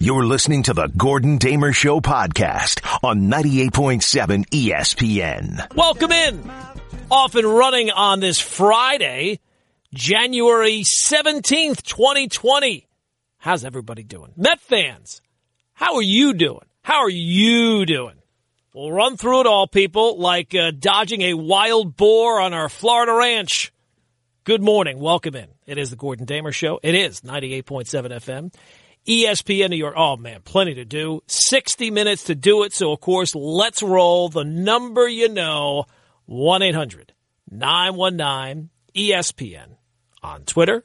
You're listening to the Gordon Damer Show podcast on 98.7 ESPN. Welcome in. Off and running on this Friday, January 17th, 2020. How's everybody doing? Met fans, how are you doing? How are you doing? We'll run through it all, people, like uh, dodging a wild boar on our Florida ranch. Good morning. Welcome in. It is the Gordon Damer Show. It is 98.7 FM. ESPN New York. Oh man, plenty to do. 60 minutes to do it. So of course, let's roll the number you know, 1-800-919-ESPN on Twitter,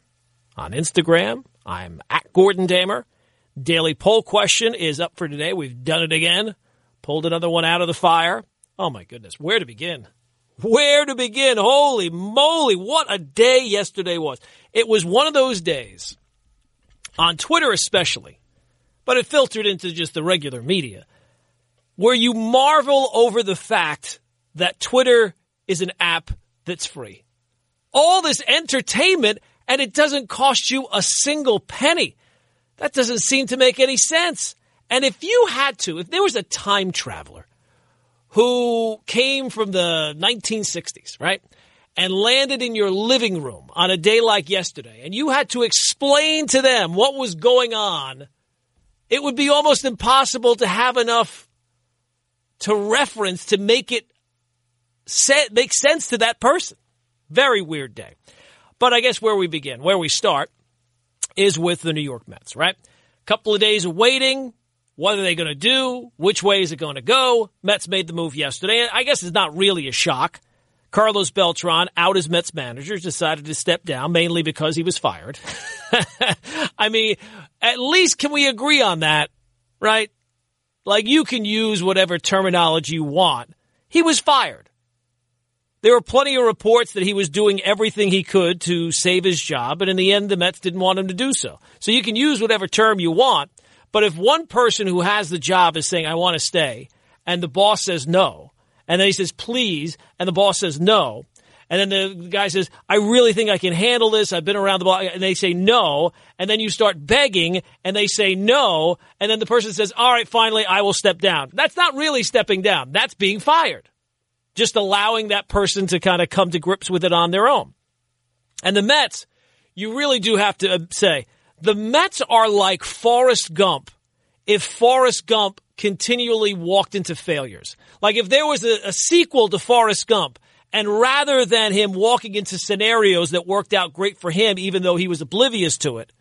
on Instagram. I'm at Gordon Damer. Daily poll question is up for today. We've done it again. Pulled another one out of the fire. Oh my goodness. Where to begin? Where to begin? Holy moly. What a day yesterday was. It was one of those days on Twitter especially, but it filtered into just the regular media, where you marvel over the fact that Twitter is an app that's free. All this entertainment and it doesn't cost you a single penny. That doesn't seem to make any sense. And if you had to, if there was a time traveler who came from the 1960s, right? And landed in your living room on a day like yesterday and you had to explain to them what was going on, it would be almost impossible to have enough to reference to make it make sense to that person. Very weird day. But I guess where we begin, where we start, is with the New York Mets, right? Couple of days of waiting. What are they going to do? Which way is it going to go? Mets made the move yesterday. I guess it's not really a shock. Carlos Beltran, out as Mets manager, decided to step down mainly because he was fired. I mean, at least can we agree on that, right? Like you can use whatever terminology you want. He was fired. There were plenty of reports that he was doing everything he could to save his job, and in the end, the Mets didn't want him to do so. So you can use whatever term you want, but if one person who has the job is saying, I want to stay, and the boss says no, and then he says, please. And the boss says, no. And then the guy says, I really think I can handle this. I've been around the block. And they say no. And then you start begging and they say no. And then the person says, all right, finally, I will step down. That's not really stepping down. That's being fired. Just allowing that person to kind of come to grips with it on their own. And the Mets, you really do have to uh, say, the Mets are like Forrest Gump if Forrest Gump continually walked into failures. Like if there was a, a, sequel to Forrest Gump, and rather than him walking into scenarios that worked out great for him, even though he was oblivious to it,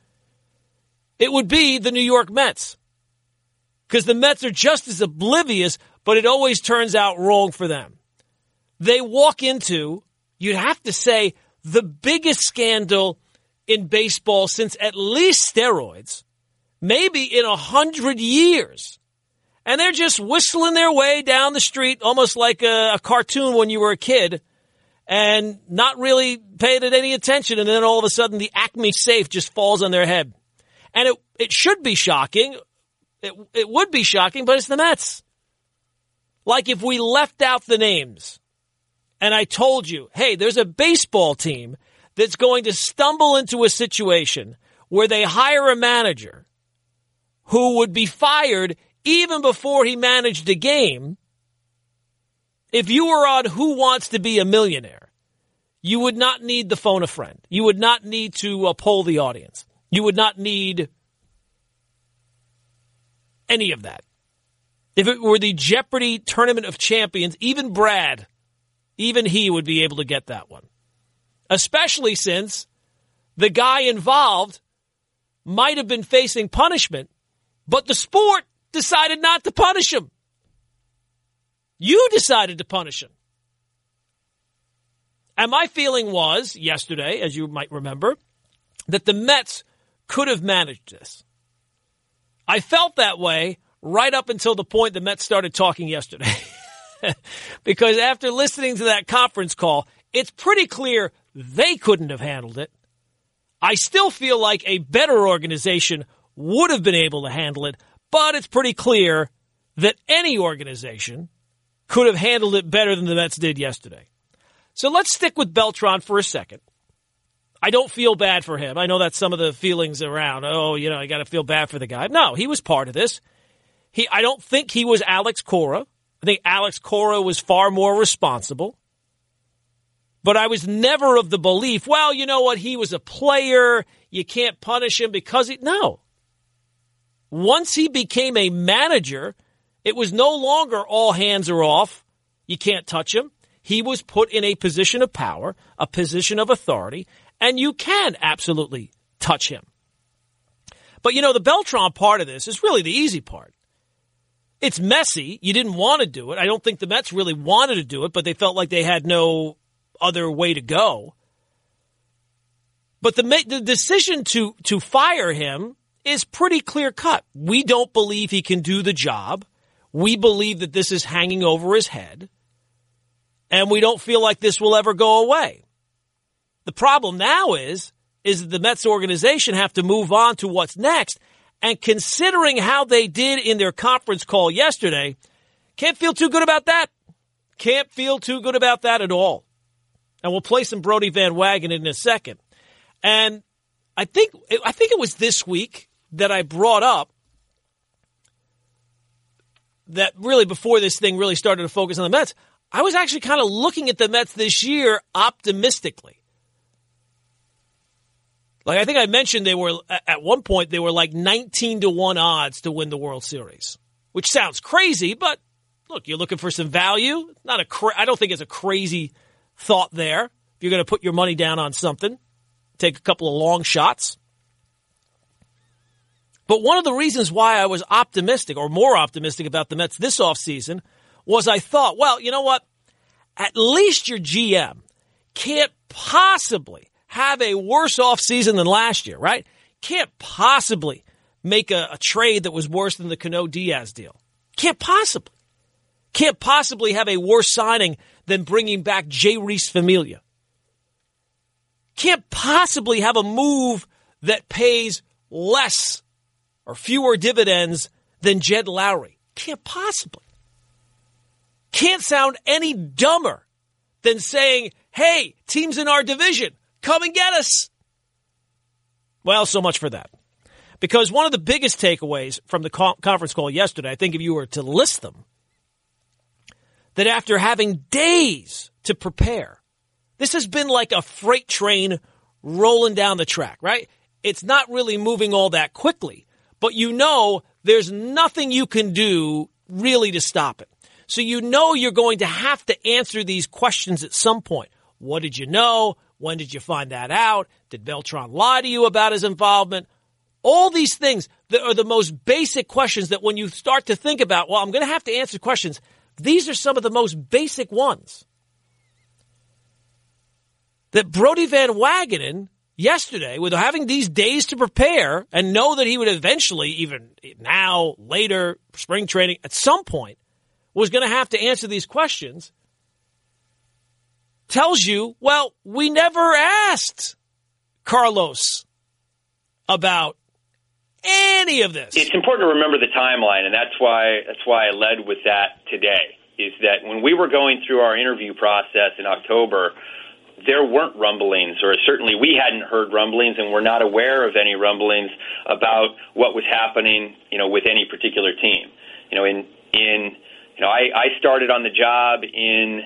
it would be the New York Mets. Because the Mets are just as oblivious, but it always turns out wrong for them. They walk into, you'd have to say, the biggest scandal in baseball since at least steroids maybe in a hundred years. And they're just whistling their way down the street, almost like a, a, cartoon when you were a kid, and not really paying it any attention. And then all of a sudden, the Acme safe just falls on their head. And it, it should be shocking. It, it would be shocking, but it's the Mets. Like if we left out the names and I told you, hey, there's a baseball team that's going to stumble into a situation where they hire a manager who would be fired even before he managed a game. If you were on Who Wants to Be a Millionaire, you would not need to phone a friend. You would not need to uh, poll the audience. You would not need any of that. If it were the Jeopardy Tournament of Champions, even Brad, even he would be able to get that one. Especially since the guy involved might have been facing punishment but the sport decided not to punish him. You decided to punish him. And my feeling was yesterday, as you might remember, that the Mets could have managed this. I felt that way right up until the point the Mets started talking yesterday. because after listening to that conference call, it's pretty clear they couldn't have handled it. I still feel like a better organization would have been able to handle it, but it's pretty clear that any organization could have handled it better than the Mets did yesterday. So let's stick with Beltran for a second. I don't feel bad for him. I know that's some of the feelings around. Oh, you know, I got to feel bad for the guy. No, he was part of this. He, I don't think he was Alex Cora. I think Alex Cora was far more responsible. But I was never of the belief, well, you know what? He was a player. You can't punish him because he. No. Once he became a manager, it was no longer all hands are off. You can't touch him. He was put in a position of power, a position of authority, and you can absolutely touch him. But you know, the Beltran part of this is really the easy part. It's messy. You didn't want to do it. I don't think the Mets really wanted to do it, but they felt like they had no other way to go. But the, the decision to, to fire him is pretty clear cut. We don't believe he can do the job. We believe that this is hanging over his head. And we don't feel like this will ever go away. The problem now is, is that the Mets organization have to move on to what's next. And considering how they did in their conference call yesterday, can't feel too good about that. Can't feel too good about that at all. And we'll play some Brodie Van Wagenen in a second. And I think I think it was this week that I brought up that really before this thing really started to focus on the Mets, I was actually kind of looking at the Mets this year optimistically. Like I think I mentioned they were at one point they were like 19 to 1 odds to win the World Series, which sounds crazy, but look, you're looking for some value. Not a cra- I don't think it's a crazy thought there. If you're going to put your money down on something, take a couple of long shots. But one of the reasons why I was optimistic or more optimistic about the Mets this offseason was I thought, well, you know what? At least your GM can't possibly have a worse offseason than last year, right? Can't possibly make a, a trade that was worse than the Cano Diaz deal. Can't possibly. Can't possibly have a worse signing than bringing back Jeurys Familia. Can't possibly have a move that pays less or fewer dividends than Jed Lowrie. Can't possibly. Can't sound any dumber than saying, hey, teams in our division, come and get us. Well, so much for that. Because one of the biggest takeaways from the conference call yesterday, I think if you were to list them, that after having days to prepare, this has been like a freight train rolling down the track, right? It's not really moving all that quickly, but you know there's nothing you can do really to stop it. So you know you're going to have to answer these questions at some point. What did you know? When did you find that out? Did Beltran lie to you about his involvement? All these things that are the most basic questions that when you start to think about, well, I'm going to have to answer questions. These are some of the most basic ones. That Brodie Van Wagenen yesterday, with having these days to prepare and know that he would eventually, even now, later, spring training, at some point, was going to have to answer these questions, tells you, well, we never asked Carlos about any of this. It's important to remember the timeline, and that's why that's why I led with that today. Is that when we were going through our interview process in October, there weren't rumblings, or certainly we hadn't heard rumblings, and we're not aware of any rumblings about what was happening, you know, with any particular team. You know, in in you know, I, I started on the job in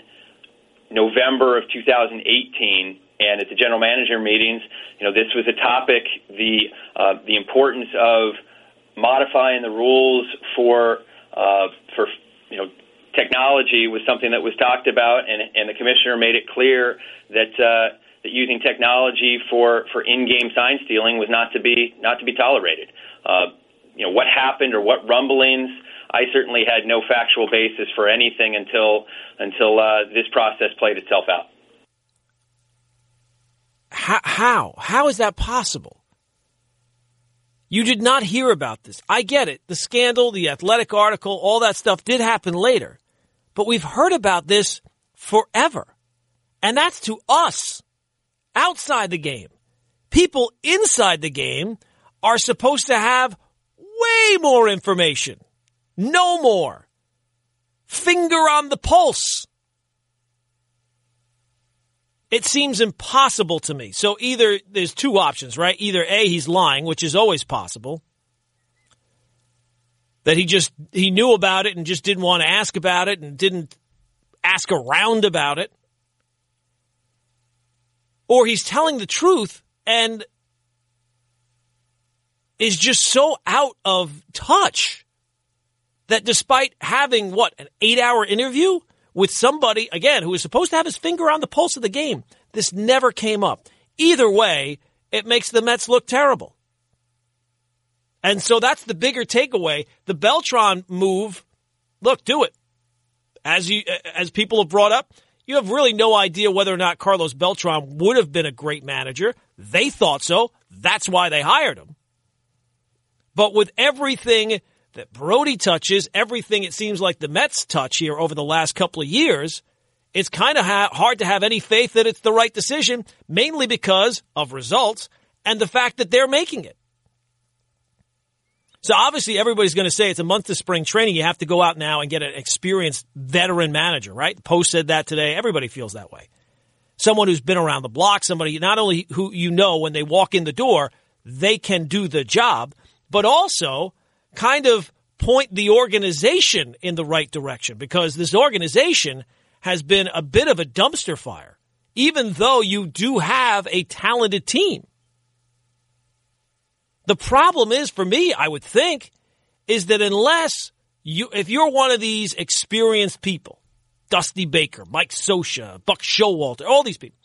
November of 2018 and at the general manager meetings, you know, this was a topic the uh, the importance of modifying the rules for uh, for you know technology was something that was talked about, and and the commissioner made it clear that. Uh, that using technology for, for in-game sign stealing was not to be not to be tolerated. Uh, you know what happened or what rumblings. I certainly had no factual basis for anything until until uh, this process played itself out. How, how? How is that possible? You did not hear about this. I get it. The scandal, the athletic article, all that stuff did happen later. But we've heard about this forever. And that's to us outside the game. People inside the game are supposed to have way more information. No more. Finger on the pulse it seems impossible to me. So either there's two options, right? Either A, he's lying, which is always possible. That he just he knew about it and just didn't want to ask about it and didn't ask around about it. Or he's telling the truth and is just so out of touch that despite having what an 8-hour interview with somebody, again, who was supposed to have his finger on the pulse of the game. This never came up. Either way, it makes the Mets look terrible. And so that's the bigger takeaway. The Beltran move, look, do it. As you, as people have brought up, you have really no idea whether or not Carlos Beltran would have been a great manager. They thought so. That's why they hired him. But with everything that Brodie touches, everything it seems like the Mets touch here over the last couple of years, it's kind of ha- hard to have any faith that it's the right decision, mainly because of results and the fact that they're making it. So obviously everybody's going to say it's a month of spring training. You have to go out now and get an experienced veteran manager, right? Post said that today. Everybody feels that way. Someone who's been around the block, somebody not only who you know when they walk in the door, they can do the job, but also kind of point the organization in the right direction because this organization has been a bit of a dumpster fire, even though you do have a talented team. The problem is for me, I would think, is that unless you, if you're one of these experienced people, Dusty Baker, Mike Scioscia, Buck Showalter, all these people,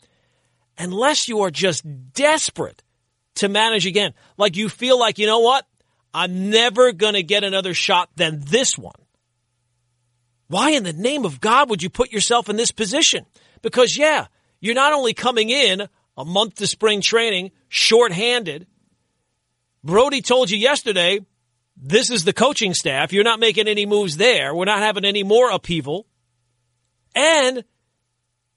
unless you are just desperate to manage again, like you feel like, you know what? I'm never going to get another shot than this one. Why in the name of God would you put yourself in this position? Because, yeah, you're not only coming in a month to spring training shorthanded. Brodie told you yesterday, this is the coaching staff. You're not making any moves there. We're not having any more upheaval. And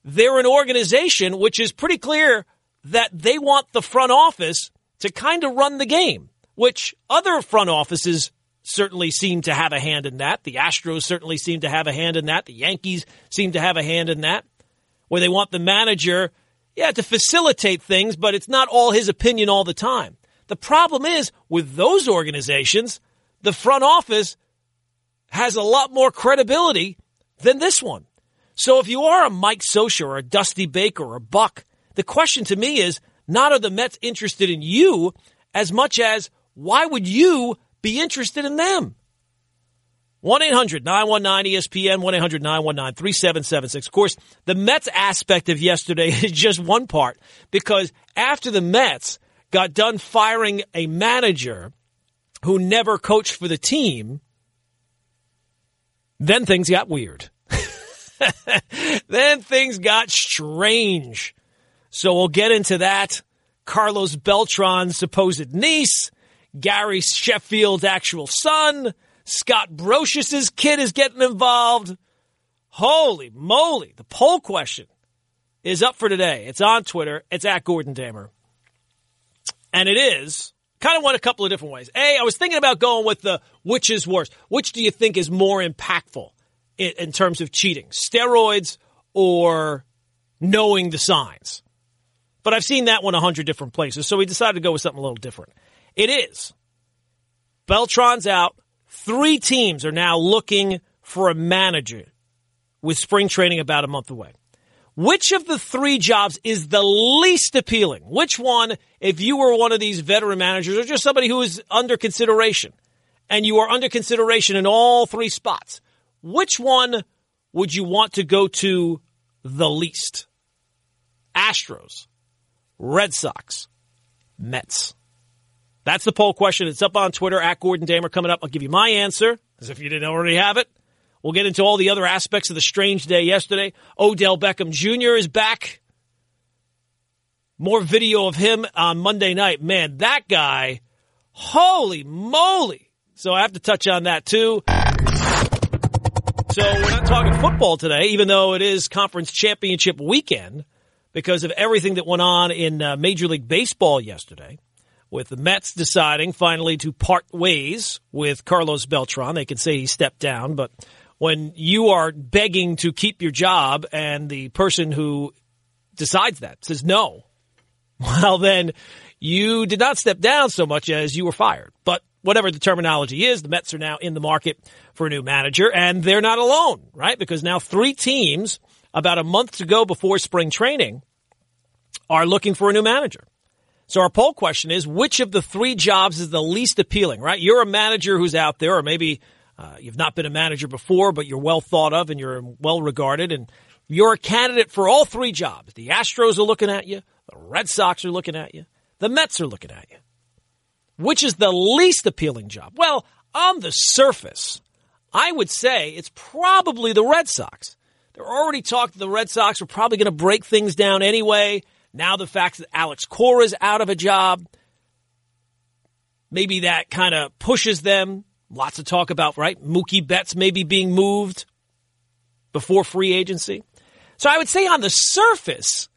they're an organization which is pretty clear that they want the front office to kind of run the game which other front offices certainly seem to have a hand in that. The Astros certainly seem to have a hand in that. The Yankees seem to have a hand in that, where they want the manager, yeah, to facilitate things, but it's not all his opinion all the time. The problem is with those organizations, the front office has a lot more credibility than this one. So if you are a Mike Scioscia or a Dusty Baker or a Buck, the question to me is not are the Mets interested in you as much as why would you be interested in them? 1 800 919 ESPN, 1 800 919 3776. Of course, the Mets aspect of yesterday is just one part because after the Mets got done firing a manager who never coached for the team, then things got weird. then things got strange. So we'll get into that. Carlos Beltran's supposed niece, Gary Sheffield's actual son. Scott Brosius's kid is getting involved. Holy moly. The poll question is up for today. It's on Twitter. It's at Gordon Damer. And it is kind of went a couple of different ways. A, I was thinking about going with the which is worse. Which do you think is more impactful in, in terms of cheating? Steroids or knowing the signs? But I've seen that one a hundred different places, so we decided to go with something a little different. It is. Beltran's out. Three teams are now looking for a manager with spring training about a month away. Which of the three jobs is the least appealing? Which one, if you were one of these veteran managers or just somebody who is under consideration and you are under consideration in all three spots, which one would you want to go to the least? Astros, Red Sox, Mets. That's the poll question. It's up on Twitter at Gordon Damer coming up. I'll give you my answer, as if you didn't already have it. We'll get into all the other aspects of the strange day yesterday. Odell Beckham Jr. is back. More video of him on Monday night. Man, that guy, holy moly. So I have to touch on that too. So we're not talking football today, even though it is conference championship weekend because of everything that went on in uh, Major League Baseball yesterday with the Mets deciding finally to part ways with Carlos Beltran. They can say he stepped down, but when you are begging to keep your job and the person who decides that, says no, well, then you did not step down so much as you were fired. But whatever the terminology is, the Mets are now in the market for a new manager, and they're not alone, right? Because now three teams, about a month to go before spring training, are looking for a new manager. So our poll question is, which of the three jobs is the least appealing, right? You're a manager who's out there, or maybe uh, you've not been a manager before, but you're well thought of and you're well regarded, and you're a candidate for all three jobs. The Astros are looking at you. The Red Sox are looking at you. The Mets are looking at you. Which is the least appealing job? Well, on the surface, I would say it's probably the Red Sox. They're already talking the Red Sox are probably going to break things down anyway. Now the fact that Alex Cora is out of a job, maybe that kind of pushes them. Lots of talk about, right? Mookie Betts maybe being moved before free agency. So I would say on the surface,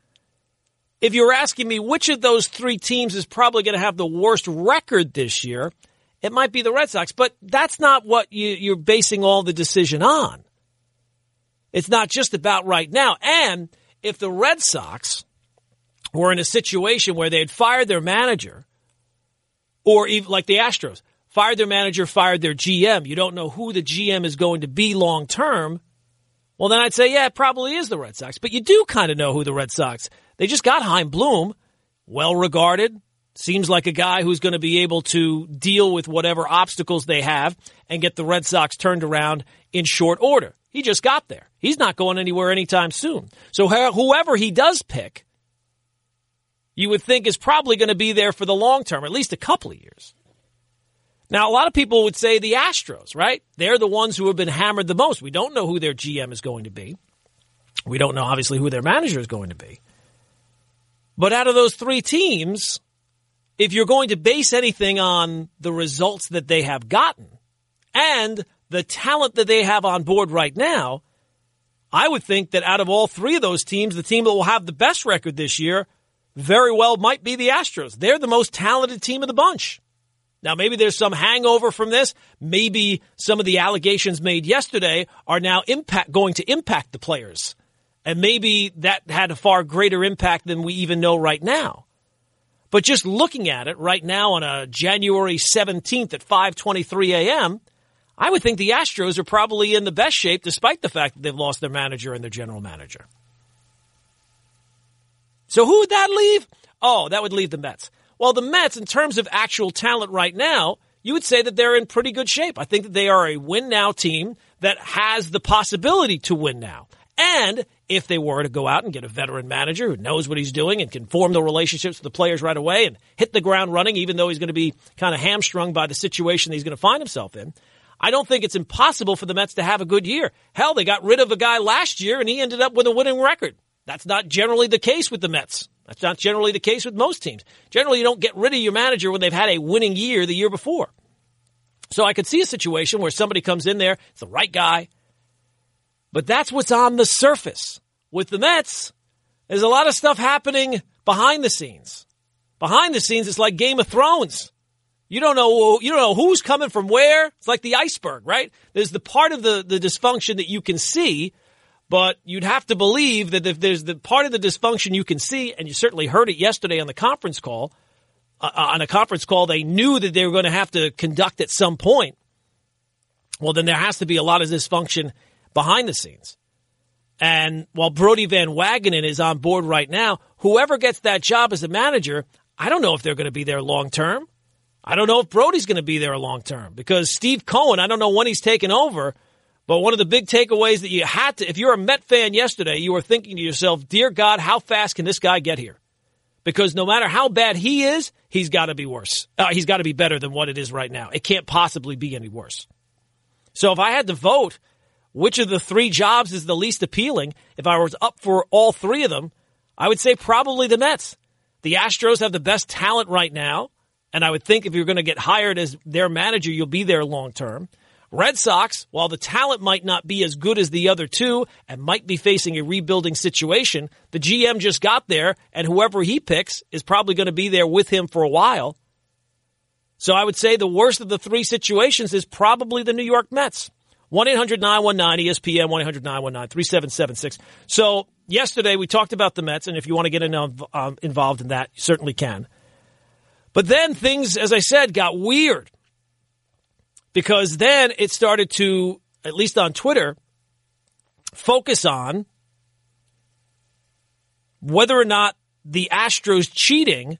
if you're asking me which of those three teams is probably going to have the worst record this year, it might be the Red Sox. But that's not what you, are basing all the decision on. It's not just about right now. And if the Red Sox were in a situation where they had fired their manager, or even like the Astros, fired their manager, fired their GM, you don't know who the GM is going to be long term. Well, then I'd say, yeah, it probably is the Red Sox. But you do kind of know who the Red Sox they just got Chaim Bloom, well regarded, seems like a guy who's going to be able to deal with whatever obstacles they have and get the Red Sox turned around in short order. He just got there. He's not going anywhere anytime soon. So whoever he does pick, you would think is probably going to be there for the long term, at least a couple of years. Now, a lot of people would say the Astros, right? They're the ones who have been hammered the most. We don't know who their GM is going to be. We don't know, obviously, who their manager is going to be. But out of those three teams, if you're going to base anything on the results that they have gotten and the talent that they have on board right now, I would think that out of all three of those teams, the team that will have the best record this year very well might be the Astros. They're the most talented team of the bunch. Now, maybe there's some hangover from this. Maybe some of the allegations made yesterday are now impact, going to impact the players and maybe that had a far greater impact than we even know right now. But just looking at it right now on a January 17th at 5:23 a.m., I would think the Astros are probably in the best shape despite the fact that they've lost their manager and their general manager. So who would that leave? Oh, that would leave the Mets. Well, the Mets in terms of actual talent right now, you would say that they're in pretty good shape. I think that they are a win now team that has the possibility to win now. And if they were to go out and get a veteran manager who knows what he's doing and can form the relationships with the players right away and hit the ground running, even though he's going to be kind of hamstrung by the situation that he's going to find himself in, I don't think it's impossible for the Mets to have a good year. Hell, they got rid of a guy last year and he ended up with a winning record. That's not generally the case with the Mets. That's not generally the case with most teams. Generally, you don't get rid of your manager when they've had a winning year the year before. So I could see a situation where somebody comes in there, it's the right guy, but that's what's on the surface. With the Mets, there's a lot of stuff happening behind the scenes. Behind the scenes, it's like Game of Thrones. You don't know you don't know who's coming from where. It's like the iceberg, right? There's the part of the, the dysfunction that you can see, but you'd have to believe that if there's the part of the dysfunction you can see, and you certainly heard it yesterday on the conference call, uh, uh on a conference call they knew that they were going to have to conduct at some point. Well, then there has to be a lot of dysfunction behind the scenes. And while Brodie Van Wagenen is on board right now, whoever gets that job as a manager, I don't know if they're going to be there long term. I don't know if Brodie's going to be there long term because Steve Cohen, I don't know when he's taking over, but one of the big takeaways that you had to, if you're a Met fan yesterday, you were thinking to yourself, dear God, how fast can this guy get here? Because no matter how bad he is, he's got to be worse. Uh, he's got to be better than what it is right now. It can't possibly be any worse. So if I had to vote, which of the three jobs is the least appealing? If I was up for all three of them, I would say probably the Mets. The Astros have the best talent right now, and I would think if you're going to get hired as their manager, you'll be there long term. Red Sox, while the talent might not be as good as the other two and might be facing a rebuilding situation, the GM just got there, and whoever he picks is probably going to be there with him for a while. So I would say the worst of the three situations is probably the New York Mets. 1 800 919 ESPN, 1 800 919 3776. So yesterday we talked about the Mets, and if you want to get um, involved in that, you certainly can. But then things, as I said, got weird because then it started to, at least on Twitter, focus on whether or not the Astros cheating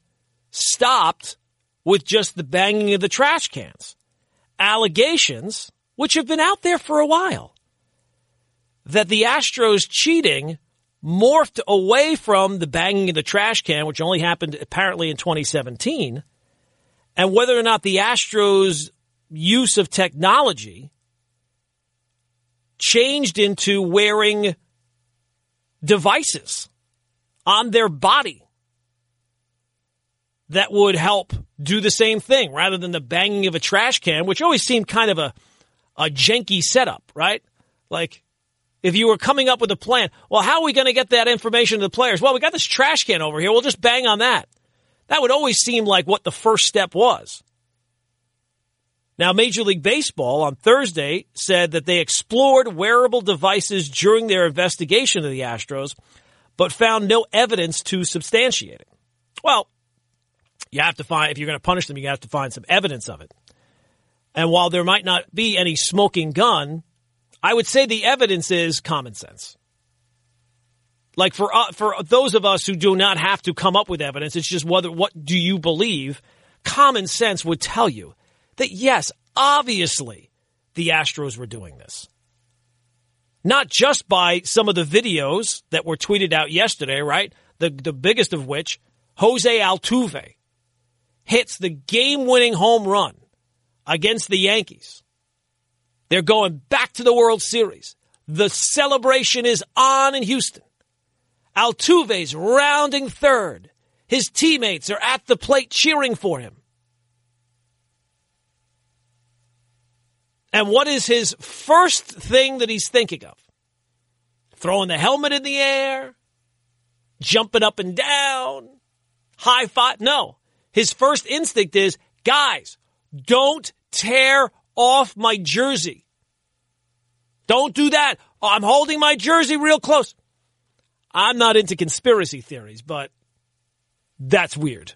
stopped with just the banging of the trash cans. Allegations, which have been out there for a while, that the Astros cheating morphed away from the banging of the trash can, which only happened apparently in 2017, and whether or not the Astros' use of technology changed into wearing devices on their body that would help do the same thing rather than the banging of a trash can, which always seemed kind of a, a janky setup, right? Like, if you were coming up with a plan, well, how are we going to get that information to the players? Well, we got this trash can over here. We'll just bang on that. That would always seem like what the first step was. Now, Major League Baseball on Thursday said that they explored wearable devices during their investigation of the Astros, but found no evidence to substantiate it. Well, you have to find, if you're going to punish them, you have to find some evidence of it. And while there might not be any smoking gun, I would say the evidence is common sense. Like for uh, for those of us who do not have to come up with evidence, it's just whether what do you believe? Common sense would tell you that yes, obviously the Astros were doing this. Not just by some of the videos that were tweeted out yesterday, right? The the biggest of which, Jose Altuve hits the game-winning home run against the Yankees they're going back to the World Series. The celebration is on in Houston. Altuve's rounding third. His teammates are at the plate cheering for him. And what is his first thing that he's thinking of? Throwing the helmet in the air, jumping up and down, high five. No. His first instinct is, guys, don't tear off my jersey. Don't do that. Oh, I'm holding my jersey real close. I'm not into conspiracy theories, but that's weird.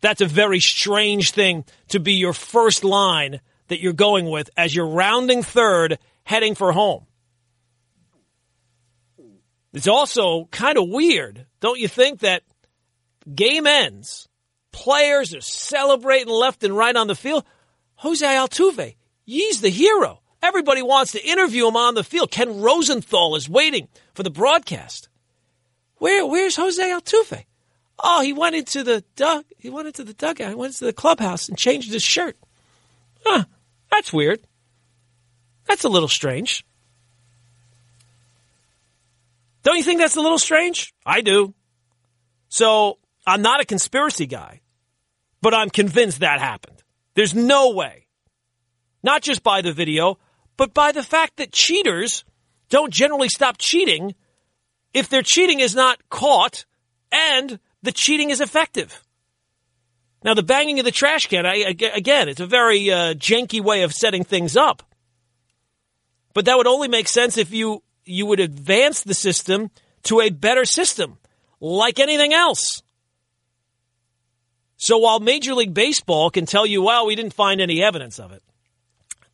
That's a very strange thing to be your first line that you're going with as you're rounding third heading for home. It's also kind of weird, don't you think, that game ends, players are celebrating left and right on the field. Jose Altuve, he's the hero. Everybody wants to interview him on the field. Ken Rosenthal is waiting for the broadcast. Where, where's Jose Altuve? Oh, he went into the dug. He went into the dugout. He went into the clubhouse and changed his shirt. Huh? That's weird. That's a little strange. Don't you think that's a little strange? I do. So I'm not a conspiracy guy, but I'm convinced that happened. There's no way, not just by the video, but by the fact that cheaters don't generally stop cheating if their cheating is not caught and the cheating is effective. Now, the banging of the trash can, I, again, it's a very uh, janky way of setting things up. But that would only make sense if you you would advance the system to a better system, like anything else. So while Major League Baseball can tell you, well, we didn't find any evidence of it,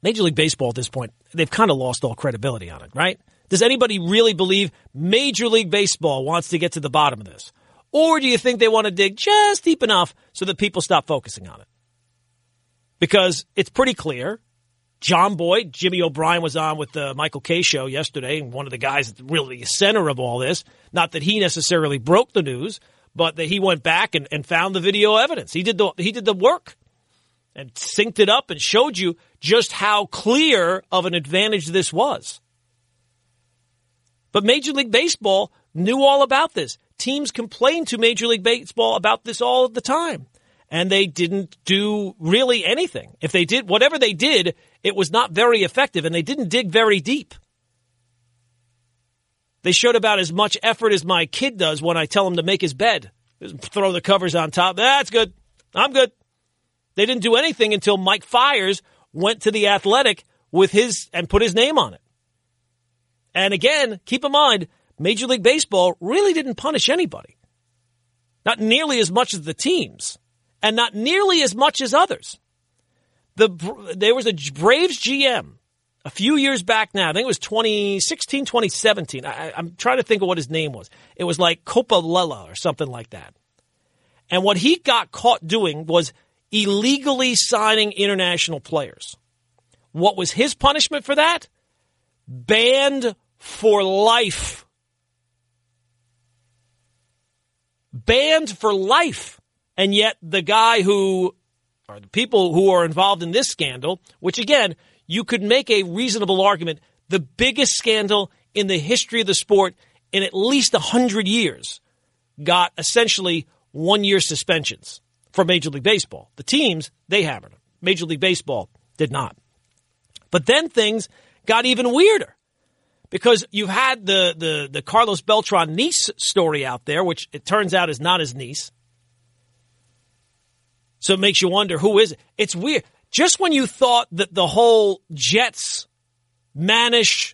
Major League Baseball at this point, they've kind of lost all credibility on it, right? Does anybody really believe Major League Baseball wants to get to the bottom of this? Or do you think they want to dig just deep enough so that people stop focusing on it? Because it's pretty clear. Jomboy, Jimmy O'Brien was on with the Michael Kay show yesterday, and one of the guys that's really the center of all this. Not that he necessarily broke the news, but that he went back and, and found the video evidence. He did the he did the work and synced it up and showed you just how clear of an advantage this was. But Major League Baseball knew all about this. Teams complained to Major League Baseball about this all the time. And they didn't do really anything. If they did, whatever they did, it was not very effective and they didn't dig very deep. They showed about as much effort as my kid does when I tell him to make his bed. Just throw the covers on top. That's good. I'm good. They didn't do anything until Mike Fiers went to the athletic with his and put his name on it. And again, keep in mind, Major League Baseball really didn't punish anybody. Not nearly as much as the teams, and not nearly as much as others. The, there was a Braves GM a few years back now. I think it was 2016, 2017. I, am trying to think of what his name was. It was like Coppolella or something like that. And what he got caught doing was illegally signing international players. What was his punishment for that? Banned for life. Banned for life. And yet the guy who, or the people who are involved in this scandal, which again, you could make a reasonable argument, the biggest scandal in the history of the sport in at least a hundred years, got essentially one year suspensions for Major League Baseball. The teams, they hammered them. Major League Baseball did not. But then things got even weirder because you've had the, the, the Carlos Beltran niece story out there, which it turns out is not his niece. So it makes you wonder who is it? It's weird. Just when you thought that the whole Jets, Manish,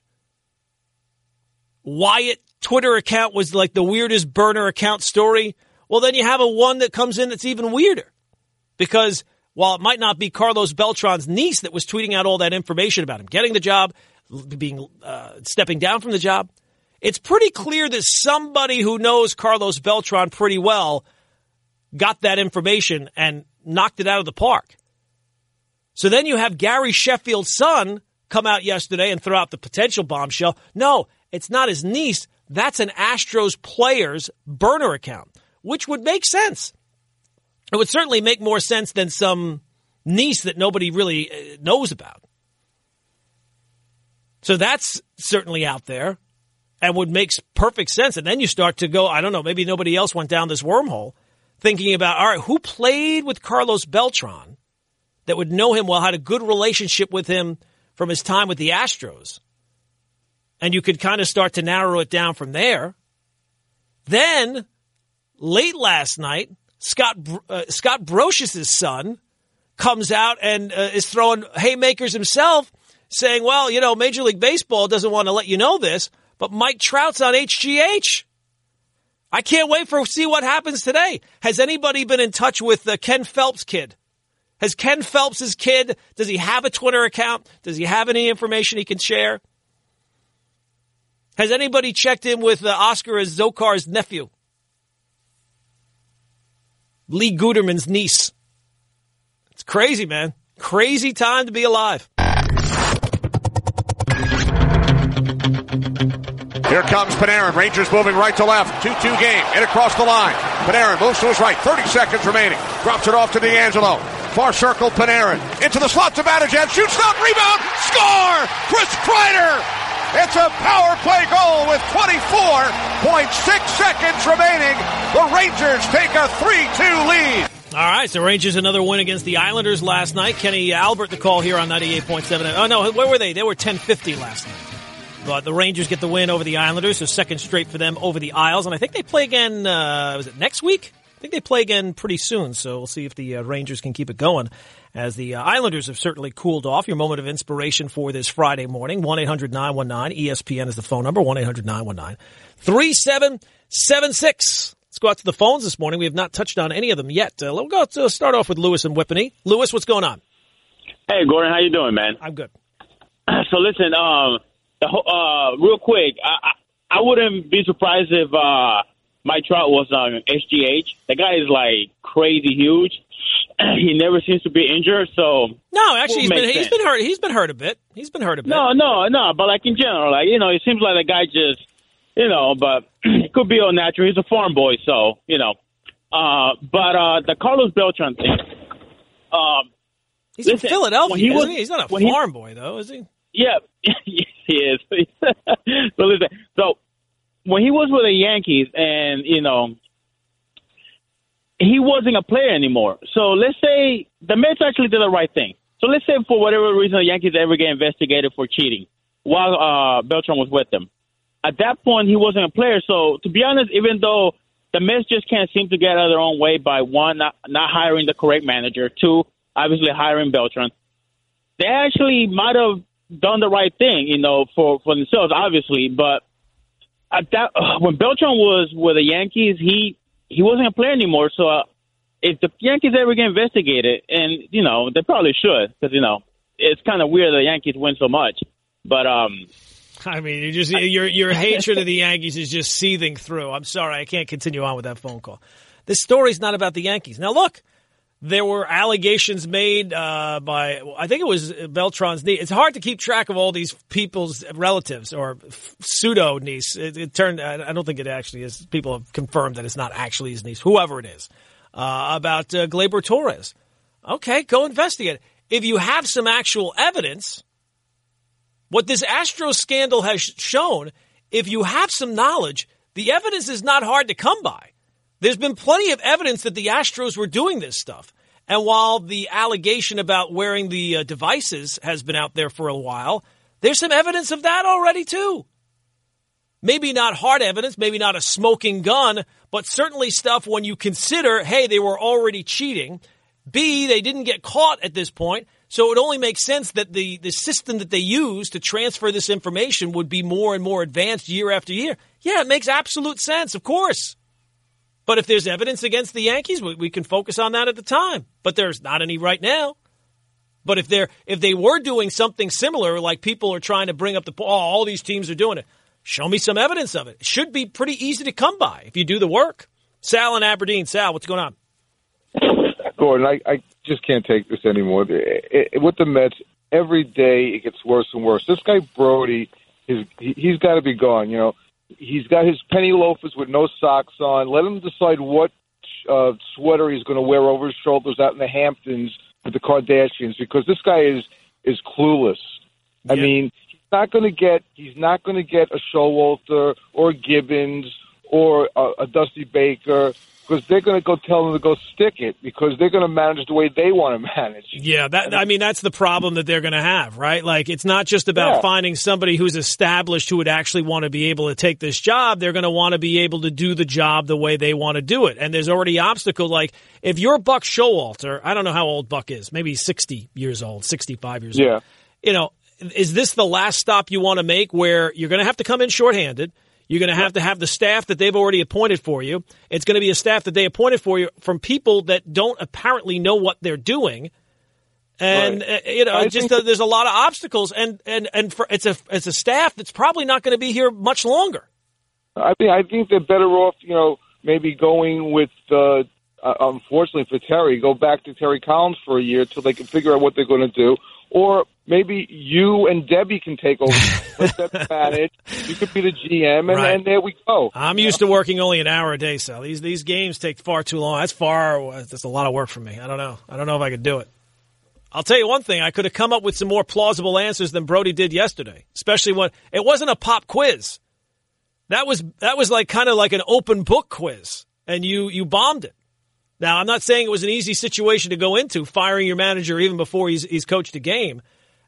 Wyatt Twitter account was like the weirdest burner account story, well, then you have a one that comes in that's even weirder. Because while it might not be Carlos Beltran's niece that was tweeting out all that information about him getting the job, being uh, stepping down from the job, it's pretty clear that somebody who knows Carlos Beltran pretty well got that information and knocked it out of the park. So then you have Gary Sheffield's son come out yesterday and throw out the potential bombshell. No, it's not his niece. That's an Astros player's burner account which would make sense. It would certainly make more sense than some niece that nobody really uh, knows about. So that's certainly out there and would make perfect sense. And then you start to go, I don't know, maybe nobody else went down this wormhole thinking about, all right, who played with Carlos Beltran that would know him well, had a good relationship with him from his time with the Astros? And you could kind of start to narrow it down from there. Then late last night, Scott uh, Scott Brosius' son comes out and uh, is throwing haymakers himself, saying, "Well, you know, Major League Baseball doesn't want to let you know this, but Mike Trout's on HGH." I can't wait for see what happens today. Has anybody been in touch with the Ken Phelps kid? Has Ken Phelps' kid, does he have a Twitter account? Does he have any information he can share? Has anybody checked in with uh, Oscar Azocar's nephew? Lee Guetterman's niece. It's crazy, man. Crazy time to be alive. Here comes Panarin. Rangers moving right to left. 2-2 game. In across the line. Panarin moves to his right. 30 seconds remaining. Drops it off to DeAngelo. Far circle Panarin. Into the slot to Zibanejad. Shoots up. Rebound. Score! Chris Kreider it's a power play goal with 24.6 seconds remaining. The Rangers take a 3-2 lead. All right, so Rangers another win against the Islanders last night. Kenny Albert the call here on 98.7. Oh no, where were they? They were 10-50 last night. But the Rangers get the win over the Islanders, so second straight for them over the Isles. And I think they play again, uh, was it next week? I think they play again pretty soon, so we'll see if the uh, Rangers can keep it going as the uh, Islanders have certainly cooled off. Your moment of inspiration for this Friday morning, 1-800-919-ESPN is the phone number, 1-800-919-3776. Let's go out to the phones this morning. We have not touched on any of them yet. Uh, we'll go to start off with Lewis and Whippany. Lewis, what's going on? Hey, Gordon, how you doing, man? I'm good. So listen, um, uh, real quick, I, I, I wouldn't be surprised if uh, Mike Trout was on SGH. The guy is like crazy huge. he never seems to be injured. So no, actually, he's been sense. he's been hurt. He's been hurt a bit. He's been hurt a bit. No, no, no. But like in general, like you know, it seems like the guy just you know, but it could be all natural. He's a farm boy, so you know. Uh, but uh, the Carlos Beltran thing. Um, he's listen, from Philadelphia. He was, he? He's not a farm he, boy, though, is he? Yeah, he is. so listen, so when he was with the Yankees, and you know, he wasn't a player anymore. So let's say the Mets actually did the right thing. So let's say for whatever reason the Yankees ever get investigated for cheating while uh, Beltran was with them. At that point, he wasn't a player. So to be honest, even though the Mets just can't seem to get out of their own way by one, not, not hiring the correct manager, two, obviously hiring Beltran, they actually might have done the right thing, you know, for for themselves, obviously. But at that when Beltran was with the Yankees, he he wasn't a player anymore. So uh, if the Yankees ever get investigated, and you know they probably should, because you know it's kind of weird the Yankees win so much. But um, I mean, you just your your hatred of the Yankees is just seething through. I'm sorry, I can't continue on with that phone call. This story's not about the Yankees. Now, look, there were allegations made uh, by I think it was Beltran's niece. It's hard to keep track of all these people's relatives or pseudo niece. It, it, turned. I don't think it actually is. People have confirmed that it's not actually his niece, whoever it is, uh, about uh, Gleyber Torres. Okay, go investigate. If you have some actual evidence, what this Astro scandal has shown, if you have some knowledge, the evidence is not hard to come by. There's been plenty of evidence that the Astros were doing this stuff. And while the allegation about wearing the uh, devices has been out there for a while, there's some evidence of that already too. Maybe not hard evidence, maybe not a smoking gun, but certainly stuff when you consider, hey, they were already cheating. B, they didn't get caught at this point. So it only makes sense that the, the system that they use to transfer this information would be more and more advanced year after year. Yeah, it makes absolute sense, of course. But if there's evidence against the Yankees, we, we can focus on that at the time. But there's not any right now. But if they're if they were doing something similar, like people are trying to bring up the oh, all these teams are doing it, show me some evidence of it. It should be pretty easy to come by if you do the work. Sal in Aberdeen, Sal, what's going on? Gordon, I, I just can't take this anymore. It, it, with the Mets, every day it gets worse and worse. This guy Brodie, he's got to be gone. You know, He's got his penny loafers with no socks on. Let him decide what uh, sweater he's going to wear over his shoulders out in the Hamptons with the Kardashians because this guy is is clueless. I mean, he's not going to get he's not going to get a Showalter or a Gibbons or a, a Dusty Baker because they're going to go tell them to go stick it because they're going to manage the way they want to manage. Yeah, that I mean that's the problem that they're going to have, right? Like it's not just about yeah. finding somebody who's established who would actually want to be able to take this job. They're going to want to be able to do the job the way they want to do it. And there's already obstacles like if you're Buck Showalter, I don't know how old Buck is, maybe 60 years old, 65 years old. yeah. old. You know, is this the last stop you want to make where you're going to have to come in shorthanded? You're going to have to have the staff that they've already appointed for you. It's going to be a staff that they appointed for you from people that don't apparently know what they're doing. And right. uh, you know, I just uh, there's a lot of obstacles, and and and for, it's a it's a staff that's probably not going to be here much longer. I think I think they're better off, you know, maybe going with. Uh, uh, unfortunately for Terry, go back to Terry Collins for a year till they can figure out what they're going to do, or maybe you and Debbie can take over. Let them manage. You could be the GM, and, right. and there we go. I'm used to working only an hour a day, so these these games take far too long. That's far. That's a lot of work for me. I don't know. I don't know if I could do it. I'll tell you one thing. I could have come up with some more plausible answers than Brodie did yesterday, especially when it wasn't a pop quiz. That was that was like kind of like an open book quiz, and you you bombed it. Now, I'm not saying it was an easy situation to go into, firing your manager even before he's, he's coached a game.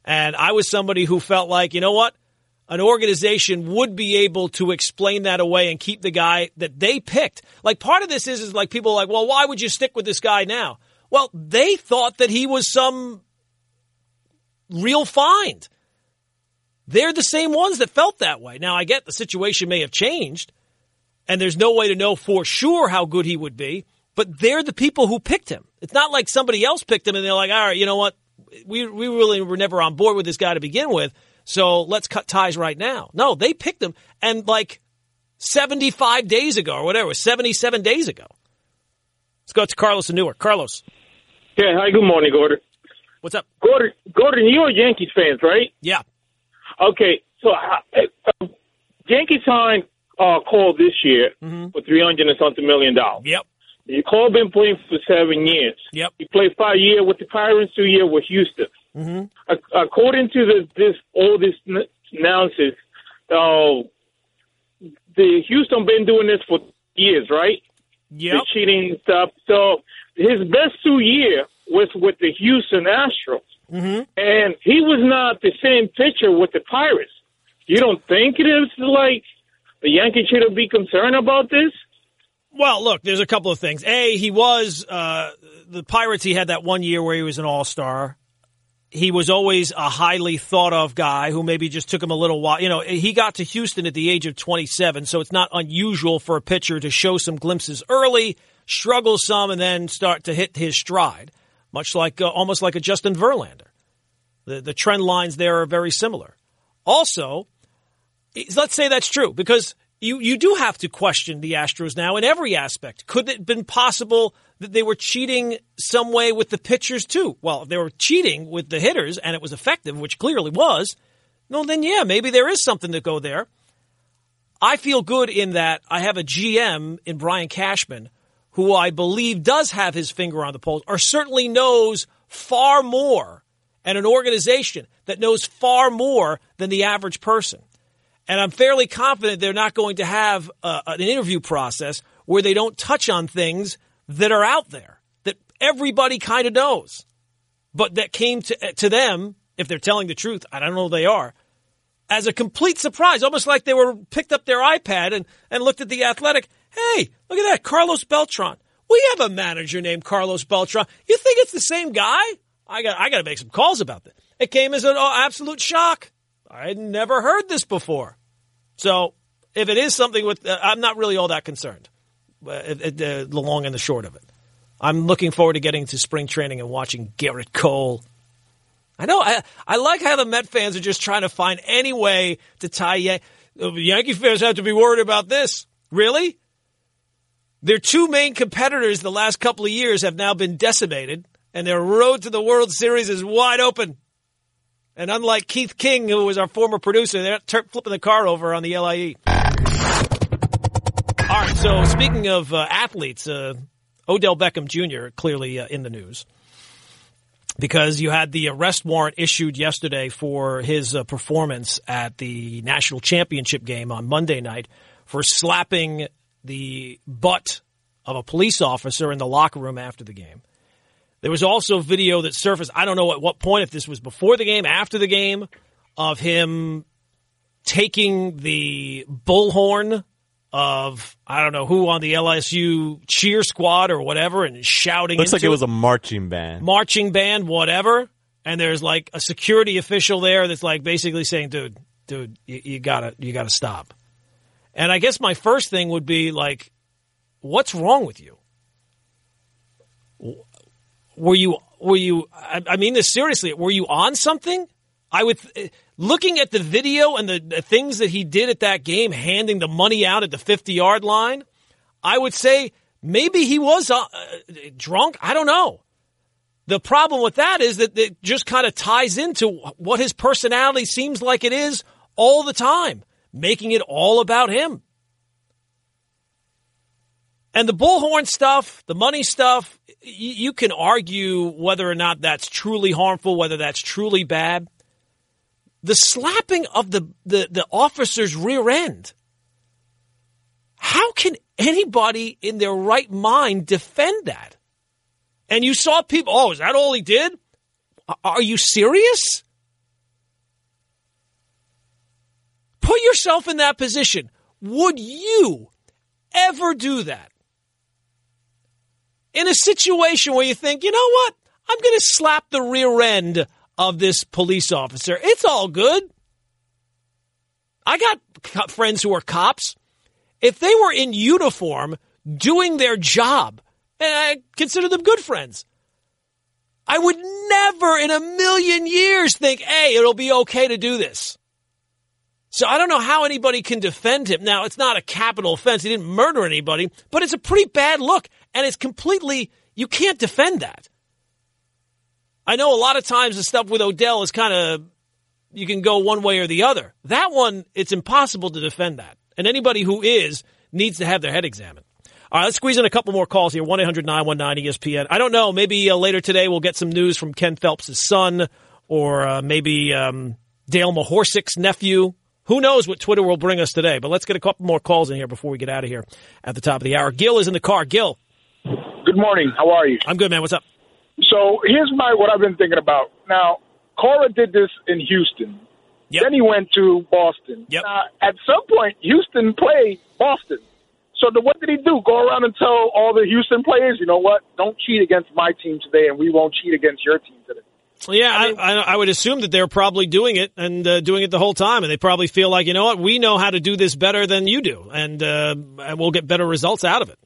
And I was somebody who felt like, you know what? An organization would be able to explain that away and keep the guy that they picked. Like part of this is, is like people are like, well, why would you stick with this guy now? Well, they thought that he was some real find. They're the same ones that felt that way. Now, I get the situation may have changed, and there's no way to know for sure how good he would be, but they're the people who picked him. It's not like somebody else picked him and they're like, all right, you know what? we we really were never on board with this guy to begin with. So let's cut ties right now. No, they picked him, and like 75 days ago or whatever, 77 days ago. Let's go to Carlos in Newark. Carlos. Yeah. Hi. Good morning, Gordon. What's up, Gordon? Gordon, you're a Yankees fans, right? Yeah. Okay. So uh, Yankees signed uh, Cole this year mm-hmm. for three hundred and something million dollars. Yep. Cole been playing for seven years. Yep. He played five years with the Pirates, two years with Houston. Mm-hmm. according to the, this all this analysis, uh, the Houston been doing this for years, right? Yeah. cheating stuff. So his best two years was with the Houston Astros, mm-hmm. and he was not the same pitcher with the Pirates. You don't think it is like the Yankees should be concerned about this? Well, look, there's a couple of things. A, he was uh, the Pirates. He had that one year where he was an All Star. he was always a highly thought of guy who maybe just took him a little while. You know, he got to Houston at the age of 27, so it's not unusual for a pitcher to show some glimpses early, struggle some, and then start to hit his stride, much like uh, almost like a Justin Verlander. The the trend lines there are very similar. Also, let's say that's true because you you do have to question the Astros now in every aspect. Could it have been possible that they were cheating some way with the pitchers too? Well, if they were cheating with the hitters and it was effective, which clearly was, no, then yeah, maybe there is something to go there. I feel good in that I have a GM in Brian Cashman who I believe does have his finger on the pulse or certainly knows far more and an organization that knows far more than the average person. And I'm fairly confident they're not going to have uh, an interview process where they don't touch on things that are out there that everybody kind of knows, but that came to, to them, if they're telling the truth, I don't know they are, as a complete surprise, almost like they were picked up their iPad and, and looked at the athletic. Hey, look at that, Carlos Beltran. We have a manager named Carlos Beltran. You think it's the same guy? I got I got to make some calls about this. It came as an absolute shock. I had never heard this before. So if it is something with, uh, I'm not really all that concerned. Uh, uh, the long and the short of it. I'm looking forward to getting to spring training and watching Gerrit Cole. I know. I, I like how the Met fans are just trying to find any way to tie Yan- uh, Yankee fans have to be worried about this. Really? Their two main competitors the last couple of years have now been decimated, and their road to the World Series is wide open. And unlike Keith King, who was our former producer, they're not flipping the car over on the LIE. All right, so speaking of uh, athletes, uh, Odell Beckham Jr. clearly uh, in the news because you had the arrest warrant issued yesterday for his uh, performance at the national championship game on Monday night for slapping the butt of a police officer in the locker room after the game. There was also video that surfaced. I don't know at what point, if this was before the game, after the game, of him taking the bullhorn of I don't know who on the LSU cheer squad or whatever and shouting. Looks like it was a marching band. Marching band, whatever. And there's like a security official there that's like basically saying, "Dude, dude, you, you gotta, you gotta stop." And I guess my first thing would be like, "What's wrong with you?" Were you were you I, mean this seriously were you on something? I would looking at the video and the, the, things that he did at that game handing the money out at the 50 yard line i would say maybe he was uh, drunk i don't know. The problem with that is that it just kind of ties into what his personality seems like it is all the time making it all about him and the bullhorn stuff, the money stuff, you can argue whether or not that's truly harmful, whether that's truly bad. The slapping of the, the, the officer's rear end. How can anybody in their right mind defend that? And you saw people, oh, is that all he did? Are you serious? Put yourself in that position. Would you ever do that? In a situation where you think, you know what? I'm going to slap the rear end of this police officer. It's all good. I got friends who are cops. If they were in uniform doing their job, and I consider them good friends, I would never in a million years think, hey, it'll be okay to do this. So I don't know how anybody can defend him. Now, it's not a capital offense. He didn't murder anybody, but it's a pretty bad look. And it's completely, you can't defend that. I know a lot of times the stuff with Odell is kind of, you can go one way or the other. That one, it's impossible to defend that. And anybody who is needs to have their head examined. All right, let's squeeze in a couple more calls here. 1 800 919 ESPN. I don't know. Maybe uh, later today we'll get some news from Ken Phelps' son or uh, maybe um, Dale Mohorcic's nephew. Who knows what Twitter will bring us today? But let's get a couple more calls in here before we get out of here at the top of the hour. Gil is in the car. Gil. Good morning. How are you? I'm good, man. What's up? So here's my what I've been thinking about. Now, Cora did this in Houston. Yep. Then he went to Boston. Yep. Now, at some point, Houston played Boston. So the, what did he do? Go around and tell all the Houston players, you know what? Don't cheat against my team today, and we won't cheat against your team today. Yeah, I, I, I, would assume that they're probably doing it and uh, doing it the whole time, and they probably feel like, you know what, we know how to do this better than you do, and, uh, and we'll get better results out of it.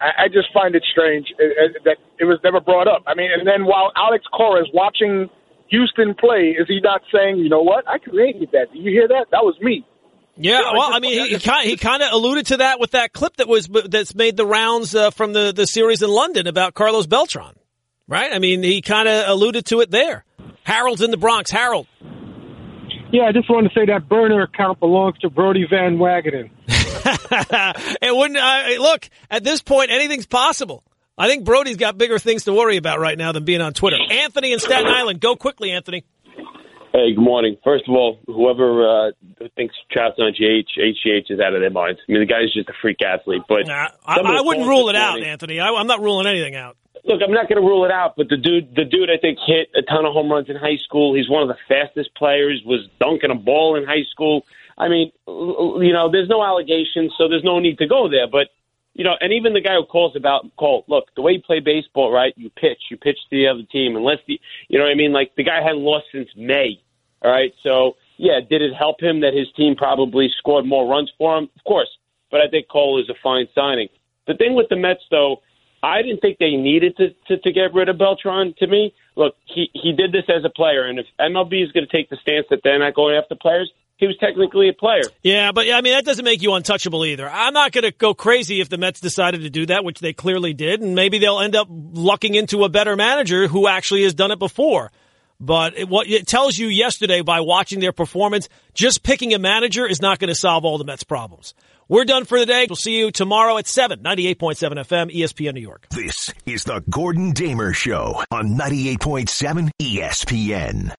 I, I just find it strange uh, uh, that it was never brought up. I mean, and then while Alex Cora is watching Houston play, is he not saying, you know what, I created that? Do you hear that? That was me. Yeah, Yeah, I well, just- I mean, he, he kind he kind of alluded to that with that clip that was that's made the rounds uh, from the the series in London about Carlos Beltran, right? I mean, he kind of alluded to it there. Harold's in the Bronx. Harold. Yeah, I just wanted to say that burner account belongs to Brodie Van Wagenen. it wouldn't uh, look at this point. Anything's possible. I think Brodie's got bigger things to worry about right now than being on Twitter. Anthony in Staten Island, go quickly, Anthony. Hey, good morning. First of all, whoever uh, thinks Trout's on GH, HGH is out of their minds. I mean, the guy's just a freak athlete. But Nah, I, some of the I wouldn't rule it out, morning- Anthony. I, I'm not ruling anything out. Look, I'm not going to rule it out, but the dude, the dude, I think hit a ton of home runs in high school. He's one of the fastest players. Was dunking a ball in high school. I mean, you know, there's no allegations, so there's no need to go there. But you know, and even the guy who calls about call, look, the way you play baseball, right? You pitch, you pitch to the other team, unless the, you know what I mean? Like the guy hadn't lost since May. All right, so yeah, did it help him that his team probably scored more runs for him? Of course, but I think Cole is a fine signing. The thing with the Mets, though, I didn't think they needed to, to, to get rid of Beltran. To me, look, he he did this as a player, and if MLB is going to take the stance that they're not going after players, he was technically a player. Yeah, but I mean that doesn't make you untouchable either. I'm not going to go crazy if the Mets decided to do that, which they clearly did, and maybe they'll end up lucking into a better manager who actually has done it before. But it, what it tells you yesterday by watching their performance, just picking a manager is not going to solve all the Mets' problems. We're done for the day. We'll see you tomorrow at 7, 98.7 FM, ESPN New York. This is the Gordon Damer Show on 98.7 ESPN.